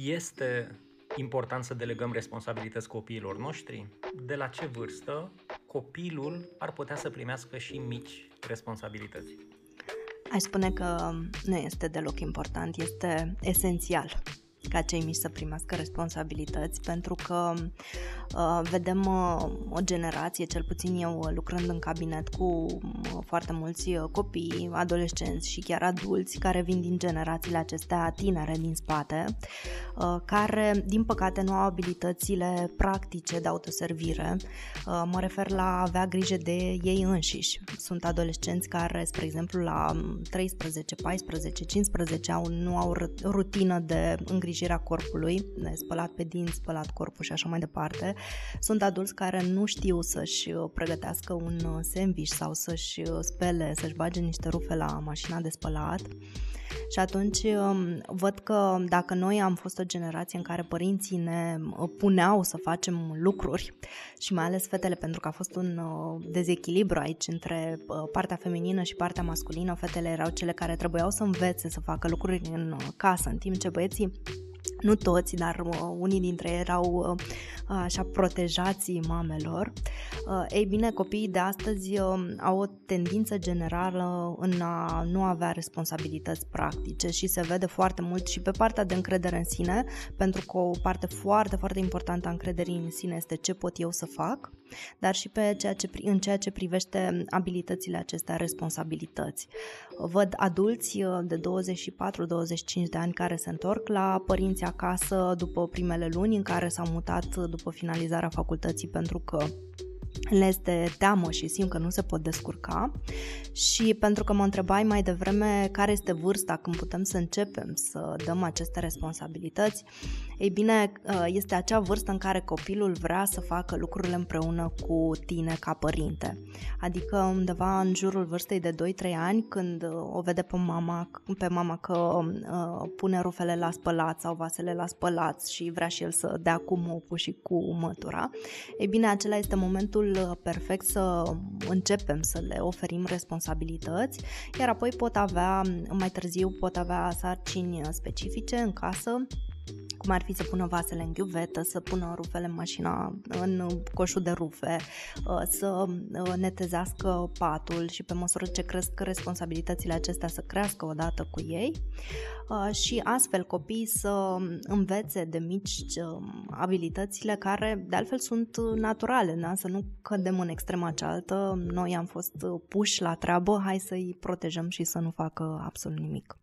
Este important să delegăm responsabilități copiilor noștri? De la ce vârstă copilul ar putea să primească și mici responsabilități? Aș spune că nu este deloc important, este esențial ca cei mici să primească responsabilități, pentru că uh, vedem uh, o generație, cel puțin eu uh, lucrând în cabinet cu uh, foarte mulți uh, copii, adolescenți și chiar adulți care vin din generațiile acestea tinere din spate, uh, care din păcate nu au abilitățile practice de autoservire. Uh, mă refer la a avea grijă de ei înșiși. Sunt adolescenți care, spre exemplu, la 13, 14, 15 au, nu au rutină de îngrijire îngrijirea corpului, spălat pe dinți, spălat corpul și așa mai departe. Sunt adulți care nu știu să-și uh, pregătească un uh, sandwich sau să-și uh, spele, să-și bage niște rufe la mașina de spălat. Și atunci um, văd că dacă noi am fost o generație în care părinții ne puneau să facem lucruri și mai ales fetele, pentru că a fost un dezechilibru aici între partea feminină și partea masculină, fetele erau cele care trebuiau să învețe să facă lucruri în casă, în timp ce băieții nu toți, dar uh, unii dintre ei erau uh, așa protejații mamelor. Uh, ei bine, copiii de astăzi uh, au o tendință generală în a nu avea responsabilități practice și se vede foarte mult și pe partea de încredere în sine, pentru că o parte foarte, foarte importantă a încrederii în sine este ce pot eu să fac, dar și pe ceea ce, în ceea ce privește abilitățile acestea, responsabilități. Văd adulți uh, de 24-25 de ani care se întorc la părinții acasă după primele luni în care s-au mutat după finalizarea facultății pentru că le este teamă și simt că nu se pot descurca și pentru că mă întrebai mai devreme care este vârsta când putem să începem să dăm aceste responsabilități, ei bine, uh, este acea vârstă în care copilul vrea să facă lucrurile împreună cu tine ca părinte. Adică undeva în jurul vârstei de 2-3 ani, când uh, o vede pe mama, pe mama că uh, pune rufele la spălat sau vasele la spălat și vrea și el să dea cu mopul și cu mătura, ei bine, acela este momentul uh, perfect să începem să le oferim responsabilități, iar apoi pot avea, mai târziu pot avea sarcini specifice în casă, cum ar fi să pună vasele în ghiuvetă, să pună rufele în mașina, în coșul de rufe, uh, să uh, netezească patul și pe măsură ce cresc responsabilitățile acestea să crească odată cu ei uh, și astfel copiii să învețe de mici abilitățile care de altfel sunt naturale, da? să nu cădem în extrema cealaltă, noi am fost puși la treabă, hai să-i protejăm și să nu facă absolut nimic.